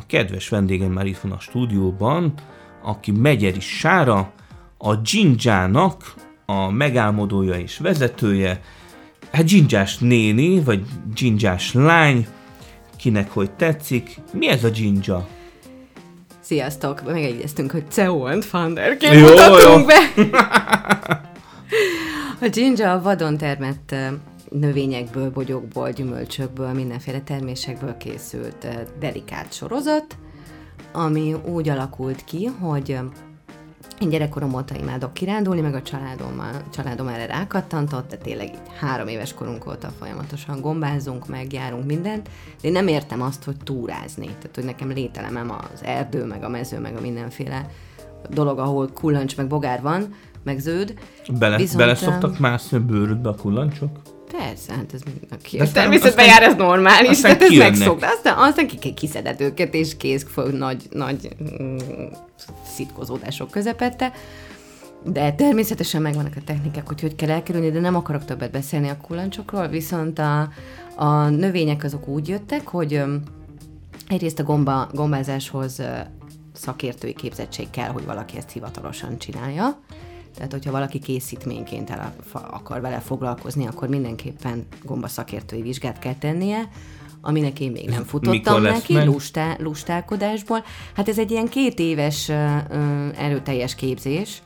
a kedves vendégem már itt van a stúdióban, aki Megyeri Sára, a Ginjának a megálmodója és vezetője, hát Ginjás néni, vagy Ginjás lány, kinek hogy tetszik. Mi ez a Ginja? Sziasztok! Megegyeztünk, hogy CEO and Founderként mutatunk be. a Ginja a vadon termett növényekből, bogyókból, gyümölcsökből, mindenféle termésekből készült delikát sorozat, ami úgy alakult ki, hogy én gyerekkorom óta imádok kirándulni, meg a családom, a családom erre rákattantott, de tényleg így három éves korunk óta folyamatosan gombázunk, meg járunk mindent, de én nem értem azt, hogy túrázni. Tehát, hogy nekem lételemem az erdő, meg a mező, meg a mindenféle dolog, ahol kullancs, meg bogár van, meg zöld. Bele, Viszont, bele szoktak mászni a bőrödbe a kullancsok? Persze, hát ez mindenki. De természetben jár, ez normális, tehát ez megszokta. Aztán, aztán ki, kiszeded őket, és kész föl nagy, nagy mm, szitkozódások közepette. De természetesen megvannak a technikák, hogy hogy kell elkerülni, de nem akarok többet beszélni a kullancsokról, viszont a, a növények azok úgy jöttek, hogy egyrészt a gomba, gombázáshoz szakértői képzettség kell, hogy valaki ezt hivatalosan csinálja, tehát, hogyha valaki készítményként el akar vele foglalkozni, akkor mindenképpen gomba szakértői vizsgát kell tennie, aminek én még nem futottam neki, lustá, lustálkodásból. Hát ez egy ilyen két éves uh, erőteljes képzés,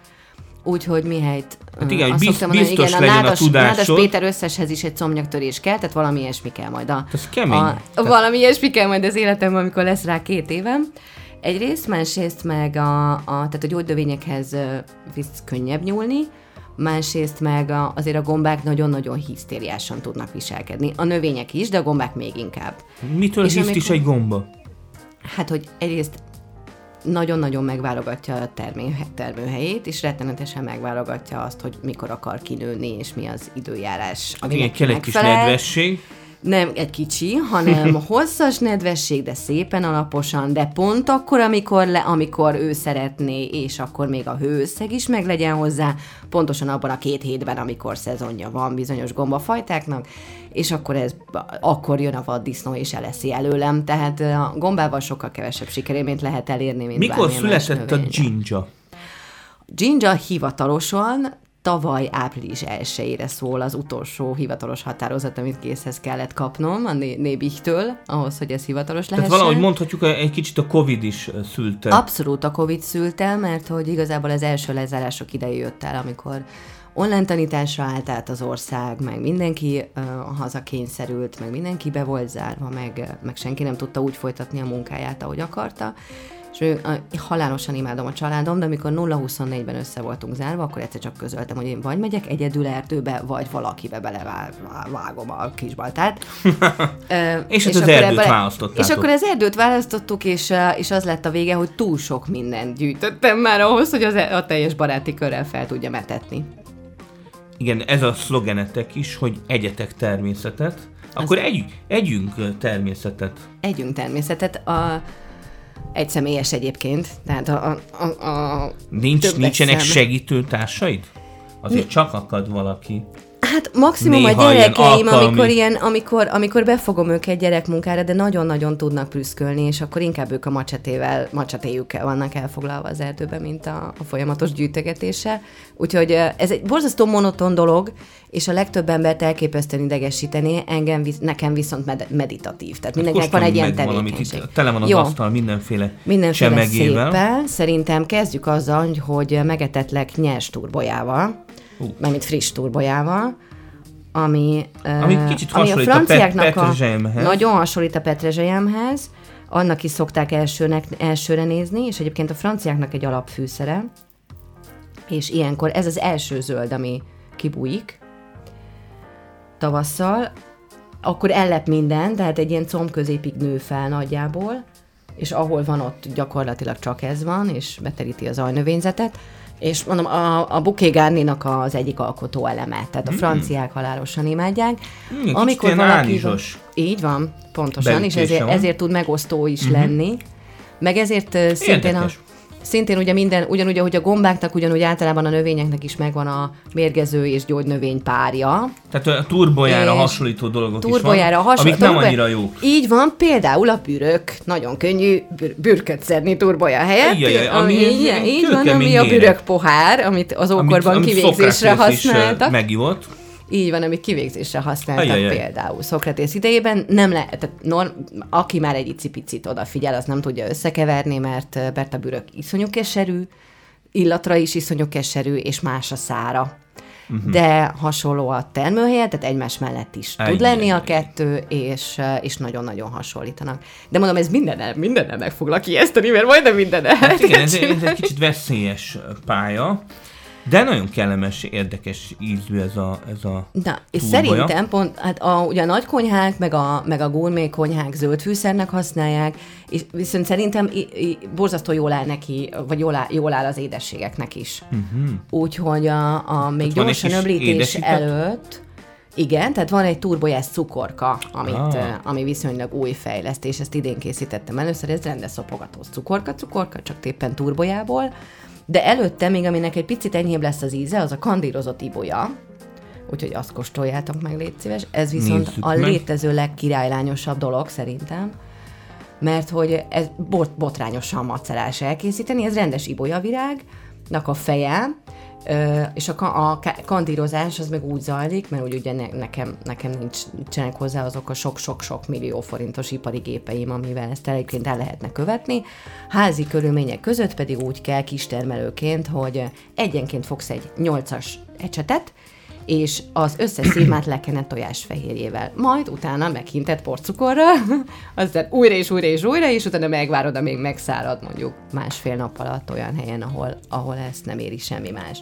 Úgyhogy mihelyt hát igen, azt biz, mondani, igen, a nádas, a nádas Péter összeshez is egy comnyaktörés kell, tehát valami ilyesmi kell majd a... Ez kemény. A, tehát... Valami ilyesmi kell majd az életemben, amikor lesz rá két évem. Egyrészt, másrészt meg a, a, tehát a gyógynövényekhez visz könnyebb nyúlni, másrészt meg a, azért a gombák nagyon-nagyon hisztériásan tudnak viselkedni. A növények is, de a gombák még inkább. Mitől hisztis egy gomba? Hát, hogy egyrészt nagyon-nagyon megválogatja a termő, termőhelyét, és rettenetesen megválogatja azt, hogy mikor akar kinőni, és mi az időjárás. Hát igen, kell egy kis nedvesség nem egy kicsi, hanem hosszas nedvesség, de szépen alaposan, de pont akkor, amikor, le, amikor ő szeretné, és akkor még a hőszeg is meg legyen hozzá, pontosan abban a két hétben, amikor szezonja van bizonyos gombafajtáknak, és akkor ez, akkor jön a vaddisznó és eleszi előlem, tehát a gombával sokkal kevesebb sikerélményt lehet elérni, mint Mikor született a Ginja? Ginja hivatalosan tavaly április 1 szól az utolsó hivatalos határozat, amit készhez kellett kapnom a Nébihtől, ahhoz, hogy ez hivatalos lehessen. Tehát valahogy mondhatjuk, egy kicsit a Covid is szülte. Abszolút a Covid szülte, mert hogy igazából az első lezárások ideje jött el, amikor online tanításra állt át az ország, meg mindenki uh, hazakényszerült, meg mindenki be volt zárva, meg, meg senki nem tudta úgy folytatni a munkáját, ahogy akarta, és ő, a, halálosan imádom a családom, de amikor 0-24-ben össze voltunk zárva, akkor egyszer csak közöltem, hogy én vagy megyek egyedül erdőbe, vagy valakibe belevágom a kisbaltát. és, és hát az erdőt ebbe, választottátok. És akkor az erdőt választottuk, és, és az lett a vége, hogy túl sok mindent gyűjtöttem már ahhoz, hogy az, e- a teljes baráti körrel fel tudja metetni. Igen, ez a szlogenetek is, hogy egyetek természetet. Akkor az... egy, együnk természetet. Együnk természetet. A, egy személyes egyébként, tehát a, a, a Nincs, nincsenek szem. segítő társaid? Azért csak akad valaki. Hát maximum Néha a gyerekeim, amikor, ilyen, amikor, amikor befogom őket gyerekmunkára, de nagyon-nagyon tudnak prüszkölni, és akkor inkább ők a macsetével, macsetéjükkel vannak elfoglalva az erdőben, mint a, a folyamatos gyűjtögetése. Úgyhogy ez egy borzasztó monoton dolog, és a legtöbb embert elképesztően idegesíteni, engem, nekem viszont med- meditatív. Tehát hát mindenkinek van egy ilyen tevékenység. Tele van az Jó. asztal mindenféle Mindenféle széppel. Szerintem kezdjük azzal, hogy megetetlek nyers turbolyával uh. mármint friss turbojával, ami, ami, kicsit ami a franciáknak a, a nagyon hasonlít a petrezselyemhez, annak is szokták elsőnek, elsőre nézni, és egyébként a franciáknak egy alapfűszere, és ilyenkor ez az első zöld, ami kibújik tavasszal, akkor ellep minden, tehát egy ilyen comb középig nő fel nagyjából, és ahol van, ott gyakorlatilag csak ez van, és beteríti az ajnövényzetet, és mondom, a, a Bouquet Garninak az egyik alkotó eleme, tehát a franciák halálosan imádják. Hmm, Amikor valaki... Így van, pontosan, és ezért, ezért tud megosztó is uh-huh. lenni. Meg ezért Érdekes. szintén a, Szintén ugye minden, ugyanúgy, ahogy a gombáknak, ugyanúgy általában a növényeknek is megvan a mérgező és gyógynövény párja. Tehát a turbojára és hasonlító dolgok turbojára is van, hasonlító, amik nem annyira jók. Így van, például a bürök. Nagyon könnyű bür- bürköt szedni turboja helyett. Jaj, ami így, így van, ami a bürök pohár, amit az ókorban amit, kivégzésre használtak. Megivott. Így van, amit kivégzésre használtak Ajajaj. például Szokratész idejében. Nem lehet, tehát norm, aki már egy icipicit odafigyel, az nem tudja összekeverni, mert Berta Bürök iszonyú keserű, illatra is iszonyú keserű, és más a szára. Uh-huh. De hasonló a termőhelye, tehát egymás mellett is Egy, tud lenni a kettő, és, és nagyon-nagyon hasonlítanak. De mondom, ez minden minden meg foglak ijeszteni, mert majdnem minden hát igen, ez, ez egy kicsit veszélyes pálya. De nagyon kellemes, érdekes ízű ez a ez a Na, és szerintem pont, hát a, ugye a nagy konyhák, meg a, meg a gourmet konyhák zöld fűszernek használják, és viszont szerintem i, i, borzasztó jól áll neki, vagy jól áll, jól áll az édességeknek is. Uh-huh. Úgyhogy a, a még hát gyorsan öblítés előtt, igen, tehát van egy turbojás cukorka, amit, ah. ami viszonylag új fejlesztés, ezt idén készítettem először, ez rendes szopogatós cukorka, cukorka, csak éppen turbojából, de előtte még, aminek egy picit enyhébb lesz az íze, az a kandírozott ibolya, úgyhogy azt kóstoljátok meg, légy szíves. Ez viszont Nézzük a meg. létező legkirálylányosabb dolog szerintem, mert hogy ez bot, botrányosan macerás elkészíteni, ez rendes ibolyavirágnak a feje, és a, a kandírozás az meg úgy zajlik, mert úgy ugye ne, nekem, nekem nincs, nincsenek hozzá azok a sok-sok-sok millió forintos ipari gépeim, amivel ezt egyébként el lehetne követni. Házi körülmények között pedig úgy kell kistermelőként, hogy egyenként fogsz egy 8-as ecsetet, és az összes szívmát lekene tojásfehérjével. Majd utána meghintett porcukorra, aztán újra és újra és újra, és utána megvárod, amíg megszárad mondjuk másfél nap alatt olyan helyen, ahol, ahol ezt nem éri semmi más.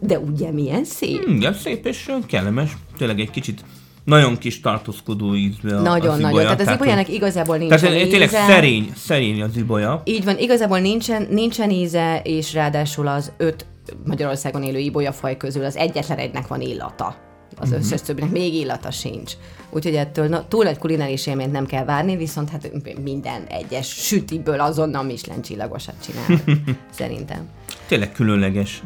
De ugye milyen szép? Hmm, igen, szép és kellemes. Tényleg egy kicsit nagyon kis tartózkodó ízbe a, Nagyon, az nagyon. Tehát az ibolyának igazából nincsen Tehát íze. tényleg szerény, szerény az ibolya. Így van, igazából nincsen, nincsen íze, és ráadásul az öt Magyarországon élő ibolyafaj közül az egyetlen egynek van illata. Az uh-huh. összes többinek még illata sincs. Úgyhogy ettől na, túl egy kulináris élményt nem kell várni, viszont hát minden egyes sütiből azonnal Michelin csillagosat csinál, szerintem. Tényleg különleges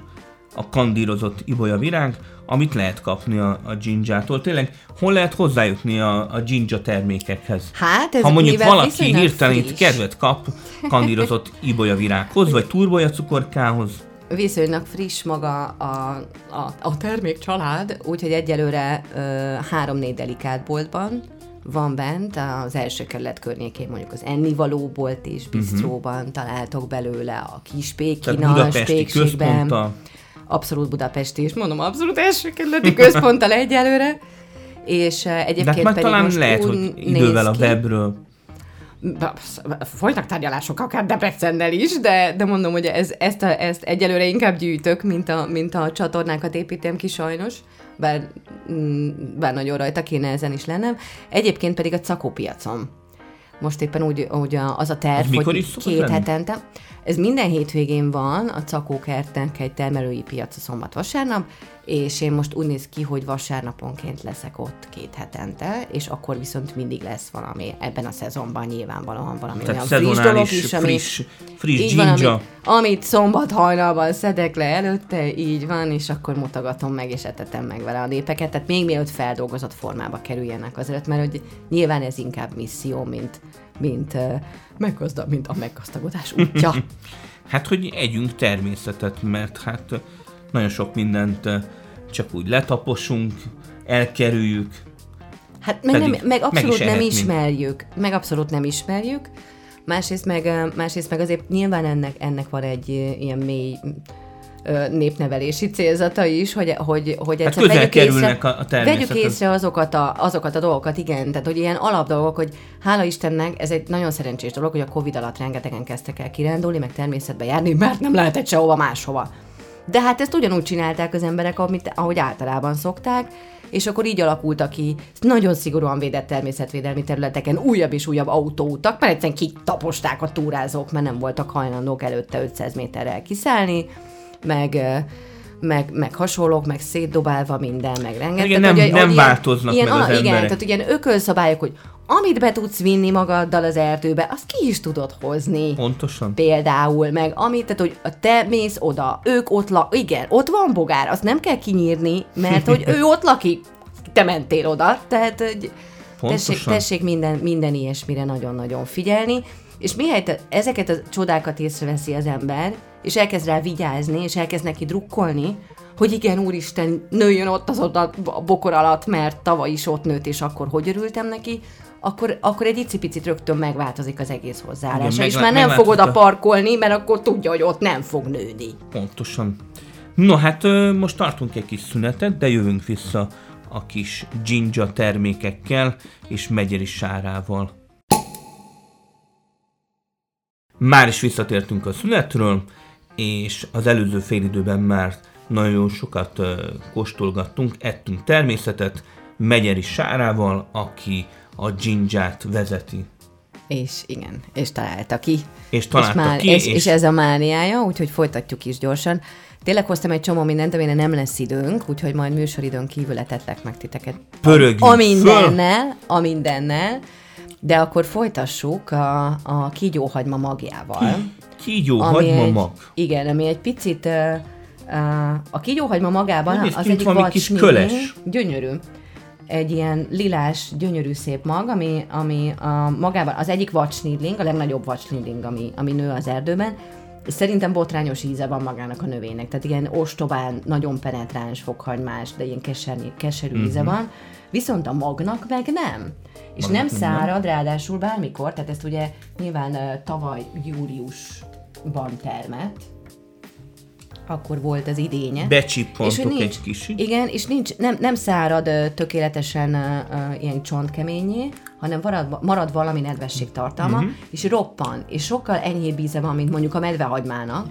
a kandírozott ibolya virág, amit lehet kapni a, a ginjától. Tényleg, hol lehet hozzájutni a, a ginja termékekhez? Hát ez Ha mondjuk valaki hirtelen itt kedvet kap kandírozott ibolya virághoz, vagy turboja cukorkához, viszonylag friss maga a, a, a termék család, úgyhogy egyelőre három-négy delikát boltban van bent, az első kerület környékén mondjuk az ennivalóbolt és mhm. bistróban uh-huh. találtok belőle, a kis Pékina, Pékségben. Abszolút budapesti, és mondom, abszolút első kerületi központtal egyelőre. És egyébként De hát pedig talán most lehet, hogy idővel a webről folytak tárgyalások akár Debrecennel is, de, de mondom, hogy ez, ezt, a, ezt egyelőre inkább gyűjtök, mint a, mint a csatornákat építem ki sajnos, bár, mm, bár nagyon rajta kéne ezen is lennem. Egyébként pedig a cakópiacon. Most éppen úgy, úgy az a terv, hogy két lenni? hetente. Ez minden hétvégén van, a Cakókertnek egy termelői piac a szombat-vasárnap, és én most úgy néz ki, hogy vasárnaponként leszek ott két hetente, és akkor viszont mindig lesz valami ebben a szezonban nyilvánvalóan valami Tehát olyan friss dolog is, ami, friss, friss így van, amit, amit szombat hajnalban szedek le előtte, így van, és akkor mutogatom meg, és etetem meg vele a népeket, tehát még mielőtt feldolgozott formába kerüljenek azért, mert hogy nyilván ez inkább misszió, mint, mint, uh, mint a meggazdagodás útja. hát, hogy együnk természetet, mert hát nagyon sok mindent csak úgy letaposunk, elkerüljük. Hát meg, nem, meg abszolút meg nem ismerjük, meg abszolút nem ismerjük. Másrészt meg, másrészt meg azért nyilván ennek, ennek van egy ilyen mély népnevelési célzata is, hogy, hogy, hogy hát közel vegyük észre, a, a Vegyük észre azokat a, azokat a dolgokat, igen, tehát hogy ilyen alapdolgok, hogy hála Istennek ez egy nagyon szerencsés dolog, hogy a Covid alatt rengetegen kezdtek el kirándulni, meg természetbe járni, mert nem lehetett sehova máshova De hát ezt ugyanúgy csinálták az emberek, amit, ahogy általában szokták, és akkor így alakultak ki nagyon szigorúan védett természetvédelmi területeken újabb és újabb autóutak, mert egyszerűen kitaposták a túrázók, mert nem voltak hajlandók előtte 500 méterrel kiszállni, meg meg, meg hasonlók, meg szétdobálva minden, meg rengeteg. Igen, nem, hogy, nem hogy változnak ilyen, meg az Igen, emberek. tehát ilyen ökölszabályok, hogy amit be tudsz vinni magaddal az erdőbe, azt ki is tudod hozni. Pontosan. Például, meg amit, tehát, hogy te mész oda, ők ott lak, igen, ott van bogár, azt nem kell kinyírni, mert hogy ő ott lakik, te mentél oda, tehát hogy tessék, tessék minden, minden ilyesmire nagyon-nagyon figyelni, és mihelyt ezeket a csodákat észreveszi az ember, és elkezd rá vigyázni, és elkezd neki drukkolni, hogy igen, úristen, nőjön ott az ott a bokor alatt, mert tavaly is ott nőtt, és akkor hogy örültem neki, akkor, akkor egy icipicit rögtön megváltozik az egész hozzáállása, Igen, és már nem fog oda parkolni, mert akkor tudja, hogy ott nem fog nőni. Pontosan. No hát most tartunk egy kis szünetet, de jövünk vissza a kis ginger termékekkel és megyeri sárával. Már is visszatértünk a szünetről, és az előző félidőben már nagyon sokat kóstolgattunk, ettünk természetet, Megyeri Sárával, aki a dzsindzsát vezeti. És igen, és találta ki. És találta és már, ki. És, és, és ez a mániája, úgyhogy folytatjuk is gyorsan. Tényleg hoztam egy csomó mindent, amire nem lesz időnk, úgyhogy majd műsoridőn kívül etetlek meg titeket. Pörögjünk a mindennel, a mindennel, de akkor folytassuk a, a kígyóhagyma magjával. Kígyóhagyma mag? Igen, ami egy picit... Uh, uh, a kígyóhagyma magában nem az egyik kis köles. Gyönyörű egy ilyen lilás, gyönyörű szép mag, ami, ami a magában az egyik vacsnidling, a legnagyobb vacsnidling, ami, ami nő az erdőben, Szerintem botrányos íze van magának a növénynek, tehát ilyen ostobán, nagyon penetráns, fokhagymás, de ilyen keserű, keserű íze uh-huh. van, viszont a magnak meg nem. És magnak nem szárad, nem. ráadásul bármikor, tehát ezt ugye nyilván uh, tavaly júliusban termett, akkor volt az idénye. Becsippantok nincs, egy kicsit. Igen, és nincs, nem, nem szárad uh, tökéletesen uh, ilyen csontkeményé, hanem marad, marad valami nedvesség tartalma, uh-huh. és roppan, és sokkal enyhébb íze van, mint mondjuk a medvehagymának,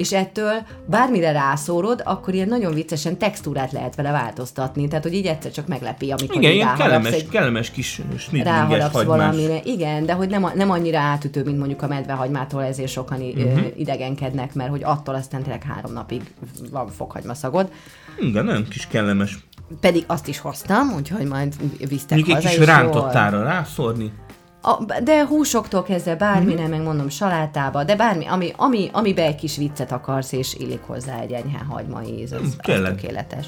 és ettől bármire rászórod, akkor ilyen nagyon viccesen textúrát lehet vele változtatni, tehát hogy így egyszer csak meglepi, amikor Igen, ilyen kellemes, egy, kellemes kis snidlinges valamire. Igen, de hogy nem, nem annyira átütő, mint mondjuk a medvehagymától, ezért sokan uh-huh. idegenkednek, mert hogy attól aztán tényleg három napig van fokhagyma szagod. Igen, nagyon kis kellemes. Pedig azt is hoztam, úgyhogy majd visztek Még haza, egy kis rántottára rászórni. A, de húsoktól kezdve bármi, mm-hmm. nem megmondom, salátába, de bármi, ami, ami, amibe egy kis viccet akarsz, és illik hozzá egy enyhe hagyma íz, az, mm, az tökéletes.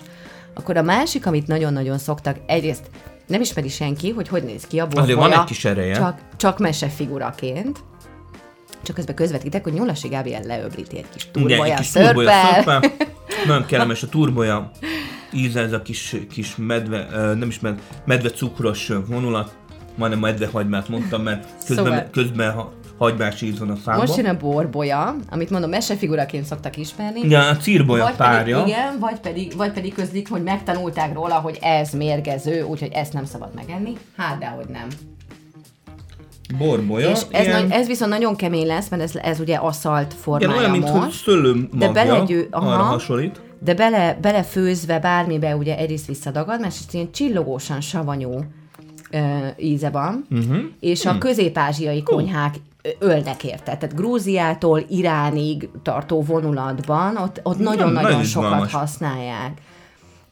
Akkor a másik, amit nagyon-nagyon szoktak, egyrészt nem ismeri senki, hogy hogy néz ki a borbolya. Azért van egy kis ereje. Csak, csak mesefiguraként. Csak közben közvetítek, hogy Nyulasi Gábriel leöblíti egy kis turbolya szörpel. Nagyon kellemes a turbolya íze, ez a kis, kis medve, nem is medve, medve cukros vonulat majdnem medvehagymát mondtam, mert közben, szóval... közben ha, hagymás íz van a számban. Most jön a borbolya, amit mondom, mesefiguraként szoktak ismerni. Ja, a círbolya vagy párja. Pedig, igen, vagy pedig, vagy pedig közlik, hogy megtanulták róla, hogy ez mérgező, úgyhogy ezt nem szabad megenni. Hát, de hogy nem. Borbolya. És ez, ilyen... nagy, ez viszont nagyon kemény lesz, mert ez, ez ugye aszalt formája Igen, olyan, mint hogy szőlőm magja, de belegyő, aha, arra hasonlít. De bele, belefőzve bármibe ugye egyrészt visszadagad, mert ilyen csillogósan savanyú íze van, uh-huh. és a uh-huh. közép-ázsiai konyhák ölnek érte. Tehát Grúziától Iránig tartó vonulatban ott, ott nagyon-nagyon sokat használják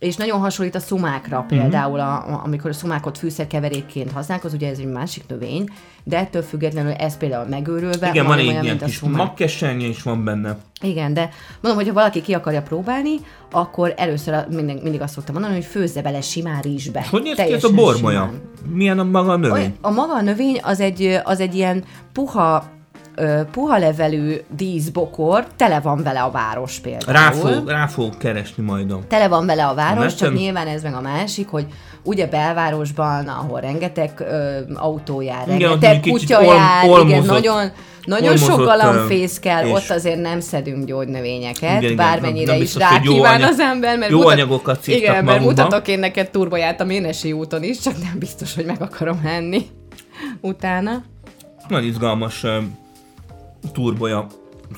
és nagyon hasonlít a szumákra uh-huh. például, a, a, amikor a szumákot fűszerkeverékként használják, az ugye ez egy másik növény, de ettől függetlenül ez például megőrülve. Igen, van egy ilyen kis magkesennye is van benne. Igen, de mondom, hogyha valaki ki akarja próbálni, akkor először mindig, mindig azt szoktam mondani, hogy főzze bele simán rizsbe. Hogy néz ki ez a bormoja? Milyen a maga a növény? A maga a növény az egy, az egy ilyen puha puha levelű díszbokor, tele van vele a város például. Rá, fog, rá fog keresni majd. Tele van vele a város, csak nyilván ez meg a másik, hogy ugye belvárosban, ahol rengeteg ö, autó jár, rengeteg kutya jár, igen, nagyon, nagyon sok galambfész kell, ott azért nem szedünk gyógynövényeket, igen, bármennyire nem, nem is rá kíván az ember, mert jó mutat, anyagokat Igen, mert mutatok én neked turboját a Ménesi úton is, csak nem biztos, hogy meg akarom enni utána. Nagyon izgalmas turboja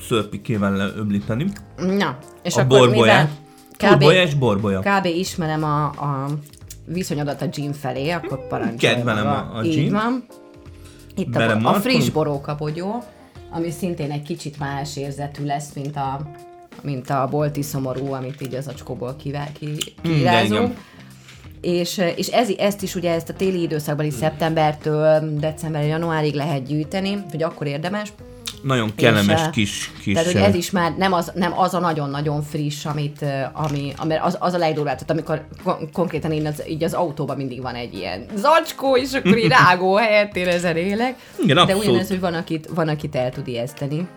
szörpikével leöblíteni. Na, és a akkor borbolyát. Borbolya és borbolya. kb. ismerem a, a viszonyodat a gin felé, akkor parancsolj Kedvelem a- a Így gin. van. Itt a, Bele a markolom. friss borókapogyó, ami szintén egy kicsit más érzetű lesz, mint a, mint a bolti szomorú, amit így az acskóból kivá, ki, igen. kirázunk. És, és ez, ezt is ugye ezt a téli időszakban is szeptembertől december, januárig lehet gyűjteni, hogy akkor érdemes. Nagyon kellemes És, kis, kis... Tehát, hogy ez is már nem az, nem az a nagyon-nagyon friss, amit, ami, ami az, az a legdurvább, tehát amikor kon- konkrétan én az, így az autóban mindig van egy ilyen zacskó, és akkor így rágó helyett érezen élek. Igen, De abszolút. ugyanez, hogy van akit, van, akit el tud ijeszteni.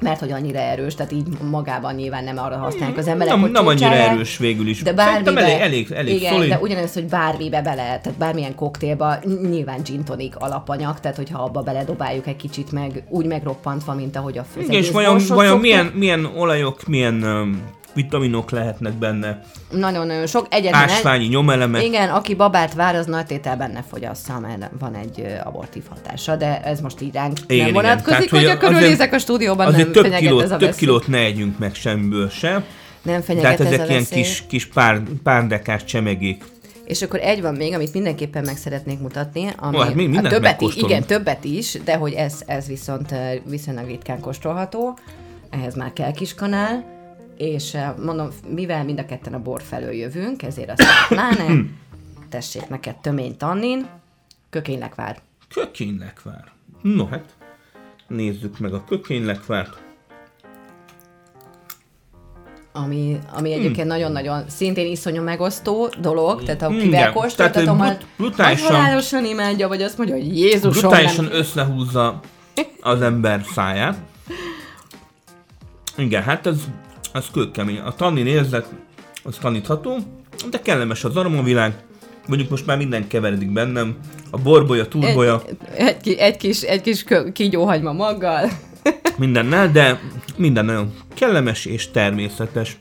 Mert hogy annyira erős, tehát így magában nyilván nem arra használják az emberek, nem, hogy nem annyira erős végül is. de bármibe, elég, elég, elég igen, szolid. de ugyanez, hogy bármibe bele, tehát bármilyen koktélba, nyilván gin tonic alapanyag, tehát hogyha abba beledobáljuk egy kicsit meg, úgy megroppantva, mint ahogy a az Igen, és vajon, vajon milyen, milyen olajok, milyen um, vitaminok lehetnek benne, Nagyon-nagyon sok. Egyetlen egy, ásványi nyomelemek. igen, aki babát vár, az nagy tételben ne fogyassza, mert van egy abortív hatása, de ez most így ránk Igen, nem vonatkozik, hogy a körülnézek a stúdióban, Azért nem több kilót, ez a több veszély. kilót ne együnk meg semmiből se. Nem fenyeget Tehát ez ezek a ilyen veszély. kis, kis pár, pár dekás csemegék. És akkor egy van még, amit mindenképpen meg szeretnék mutatni. Ami, Ó, hát még mindent többet, i- megkóstolunk. igen, többet is, de hogy ez, ez viszont viszonylag ritkán kóstolható. Ehhez már kell kis kanál. És ö, mondom, mivel mind a ketten a bor felől jövünk, ezért azt pláne, tessék neked tömény tannin, kökénylekvár. Kökénylekvár. No hát, nézzük meg a kökénylekvárt. ami, ami egyébként nagyon-nagyon szintén iszonyú megosztó dolog, tehát Igen, akivel kóstoltatom, tehát, brut- halálosan imádja, vagy azt mondja, hogy Jézusom, Brutálisan nem. összehúzza az ember száját. Igen, hát ez, ez kőkemény. A tannin érzet, az tanítható, de kellemes az aromavilág. Mondjuk most már minden keveredik bennem. A borbolya, turbolya, Egy, egy, egy kis, egy kis kígyóhagyma maggal. mindennel, de minden nagyon kellemes és természetes.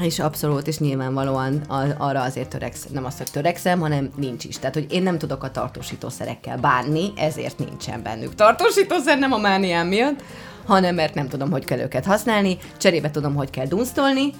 És abszolút, és nyilvánvalóan arra azért törekszem, nem azt, hogy törekszem, hanem nincs is. Tehát, hogy én nem tudok a tartósítószerekkel bánni, ezért nincsen bennük tartósítószer, nem a mániám miatt, hanem mert nem tudom, hogy kell őket használni, cserébe tudom, hogy kell dunsztolni,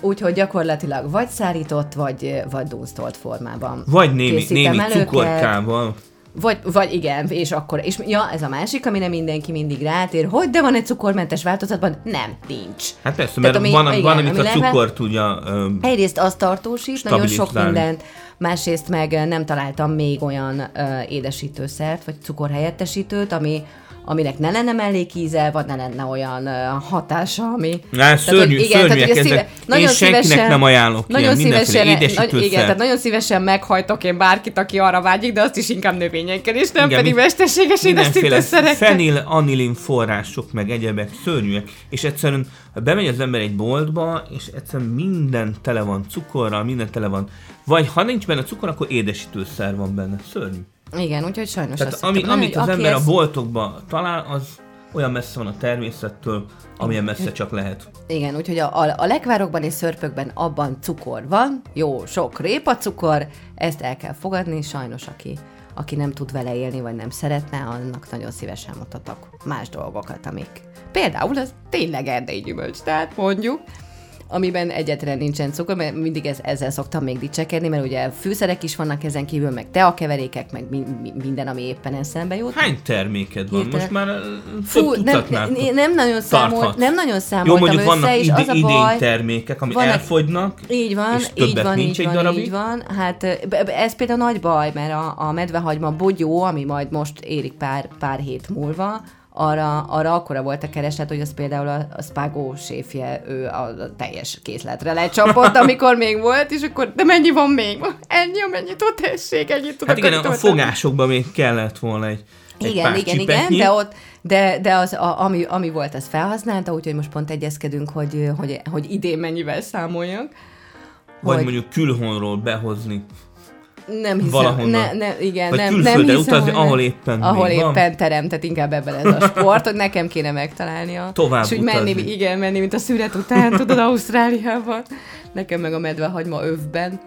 úgyhogy gyakorlatilag vagy szárított, vagy, vagy dunsztolt formában. Vagy némi, készítem némi el őket. cukorkával. Vagy, vagy igen, és akkor, és ja, ez a másik, amire mindenki mindig rátér, hogy de van egy cukormentes változatban? Nem, nincs. Hát persze, Tehát mert ami- van, igen, van, ami amit a lehet- cukor tudja... Ö, Egyrészt az tartósít, nagyon sok mindent, másrészt meg nem találtam még olyan ö, édesítőszert, vagy cukorhelyettesítőt, ami, aminek ne lenne mellékíze, vagy ne lenne olyan hatása, ami... Á, szörnyű, hogy szörnyűek ugye ezek. Én senkinek nem ajánlok nagyon ilyen szívesen, nagy, igen, tehát nagyon szívesen meghajtok én bárkit, aki arra vágyik, de azt is inkább növényekkel, és nem Igen, pedig mesterséges édesítőszerekkel. fenil, anilin források, meg egyebek szörnyűek, és egyszerűen bemegy az ember egy boltba, és egyszerűen minden tele van cukorral, minden tele van, vagy ha nincs benne cukor, akkor édesítőszer van benne. Szörnyű. Igen, úgyhogy sajnos Tehát azt ami, mondani, amit az ember a ezt- boltokban talál, az olyan messze van a természettől, amilyen messze csak lehet. Igen, úgyhogy a, a, a lekvárokban és szörpökben abban cukor van, jó, sok répacukor, ezt el kell fogadni, sajnos aki, aki nem tud vele élni, vagy nem szeretne, annak nagyon szívesen mutatok más dolgokat, amik például az tényleg gyümölcs, tehát mondjuk, amiben egyetlen nincsen cukor, mert mindig ez, ezzel szoktam még dicsekedni, mert ugye fűszerek is vannak ezen kívül, meg teakeverékek, meg mi, mi, minden, ami éppen eszembe jut. Hány terméked van? Hirtelen. Most már Fú, nem, nem, nem nagyon számolt, nem nagyon Jó, számoltam mondjuk össze, vannak és ide, az a baj, termékek, ami vannak- elfogynak, így van, és többet így van, nincs így egy van, darabig. így van. Hát ez például nagy baj, mert a, a medvehagyma bogyó, ami majd most érik pár, pár hét múlva, arra, arra akkora volt a kereslet, hogy az például a, a Spago séfje, ő a, a teljes készletre lecsapott, amikor még volt, és akkor, de mennyi van még? Ennyi, amennyit ott tessék, ennyit tudok Hát igen, a fogásokban még kellett volna egy, egy Igen, pár igen, igen, de ott, de, de az, a, ami, ami volt, az felhasználta, úgyhogy most pont egyezkedünk, hogy, hogy, hogy idén mennyivel számoljak. Vagy hogy- mondjuk külhonról behozni. Nem hiszem, valahonnan. ne, ne, igen, Vagy nem, nem hiszem, utazni, hogy ahol éppen ahol még van. éppen terem, tehát inkább ebben ez a sport, hogy nekem kéne megtalálnia. Tovább És úgy menni, utazni. igen, menni, mint a szüret után, tudod, Ausztráliában. Nekem meg a medvehagyma övben.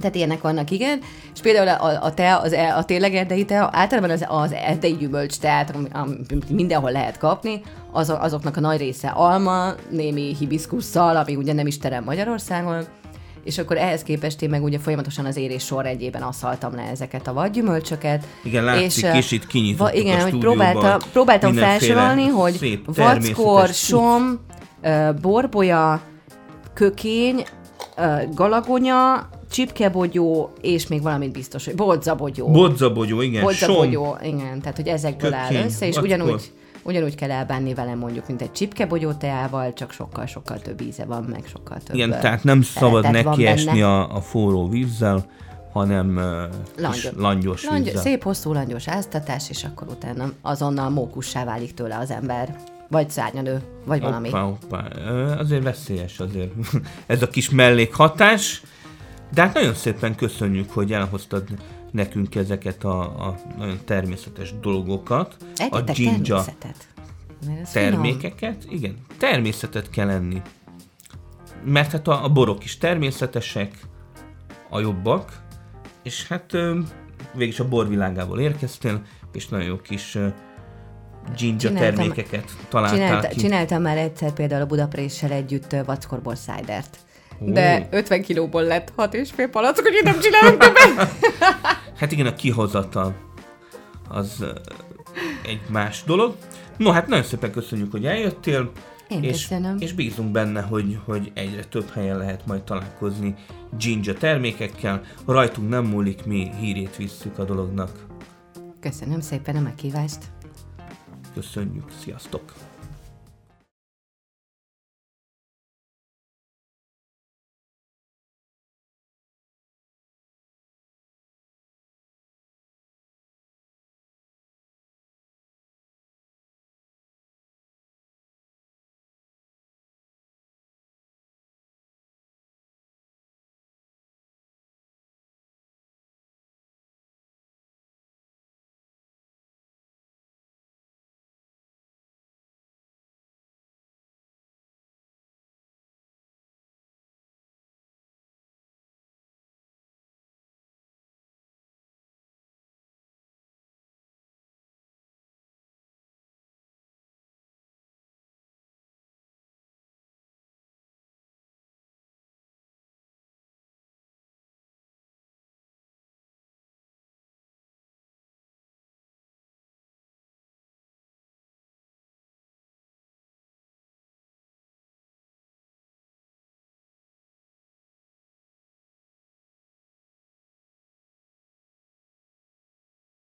Tehát ilyenek vannak, igen. És például a, a tea, az, e, a tényleg erdei tea, általában az, az erdei gyümölcs teát, amit mindenhol lehet kapni, az, azoknak a nagy része alma, némi hibiszkusszal, ami ugye nem is terem Magyarországon, és akkor ehhez képest én meg ugye folyamatosan az érés sorrendjében asszaltam le ezeket a vadgyümölcsöket. Igen, látszik, és, itt kinyitottuk Igen, hogy próbálta, próbáltam felsorolni, hogy vackor, som, borbolya, kökény, galagonya, csipkebogyó, és még valamit biztos, hogy bodzabogyó. Bodzabogyó, igen. Bodzabogyó, som. igen, tehát hogy ezekből Kökény, áll össze, és vackor. ugyanúgy ugyanúgy kell elbánni vele mondjuk, mint egy csipkebogyó teával, csak sokkal-sokkal több íze van, meg sokkal több Igen, tehát nem szabad neki esni a, a forró vízzel, hanem langyos, langyos, langyos Szép hosszú langyos áztatás, és akkor utána azonnal mókussá válik tőle az ember. Vagy szárnyadő, vagy valami. Hoppá, hoppá. Azért veszélyes azért ez a kis mellékhatás. De hát nagyon szépen köszönjük, hogy elhoztad nekünk ezeket a, a nagyon természetes dolgokat. Egyetek a természetet. termékeket. Finom. Igen, természetet kell enni. Mert hát a, a borok is természetesek, a jobbak, és hát végig a borvilágából érkeztél, és nagyon jó kis ginger csináltam, termékeket találtál csinálta, ki. Csináltam már egyszer például a Budapréssel együtt vackorbor szájdert. De 50 kilóból lett 6 és fél palack, hogy nem csinálunk többet. hát igen, a kihozatal az egy más dolog. No, hát nagyon szépen köszönjük, hogy eljöttél. Én és, köszönöm. és bízunk benne, hogy, hogy egyre több helyen lehet majd találkozni ginger termékekkel. Rajtunk nem múlik, mi hírét visszük a dolognak. Köszönöm szépen a meghívást. Köszönjük, sziasztok!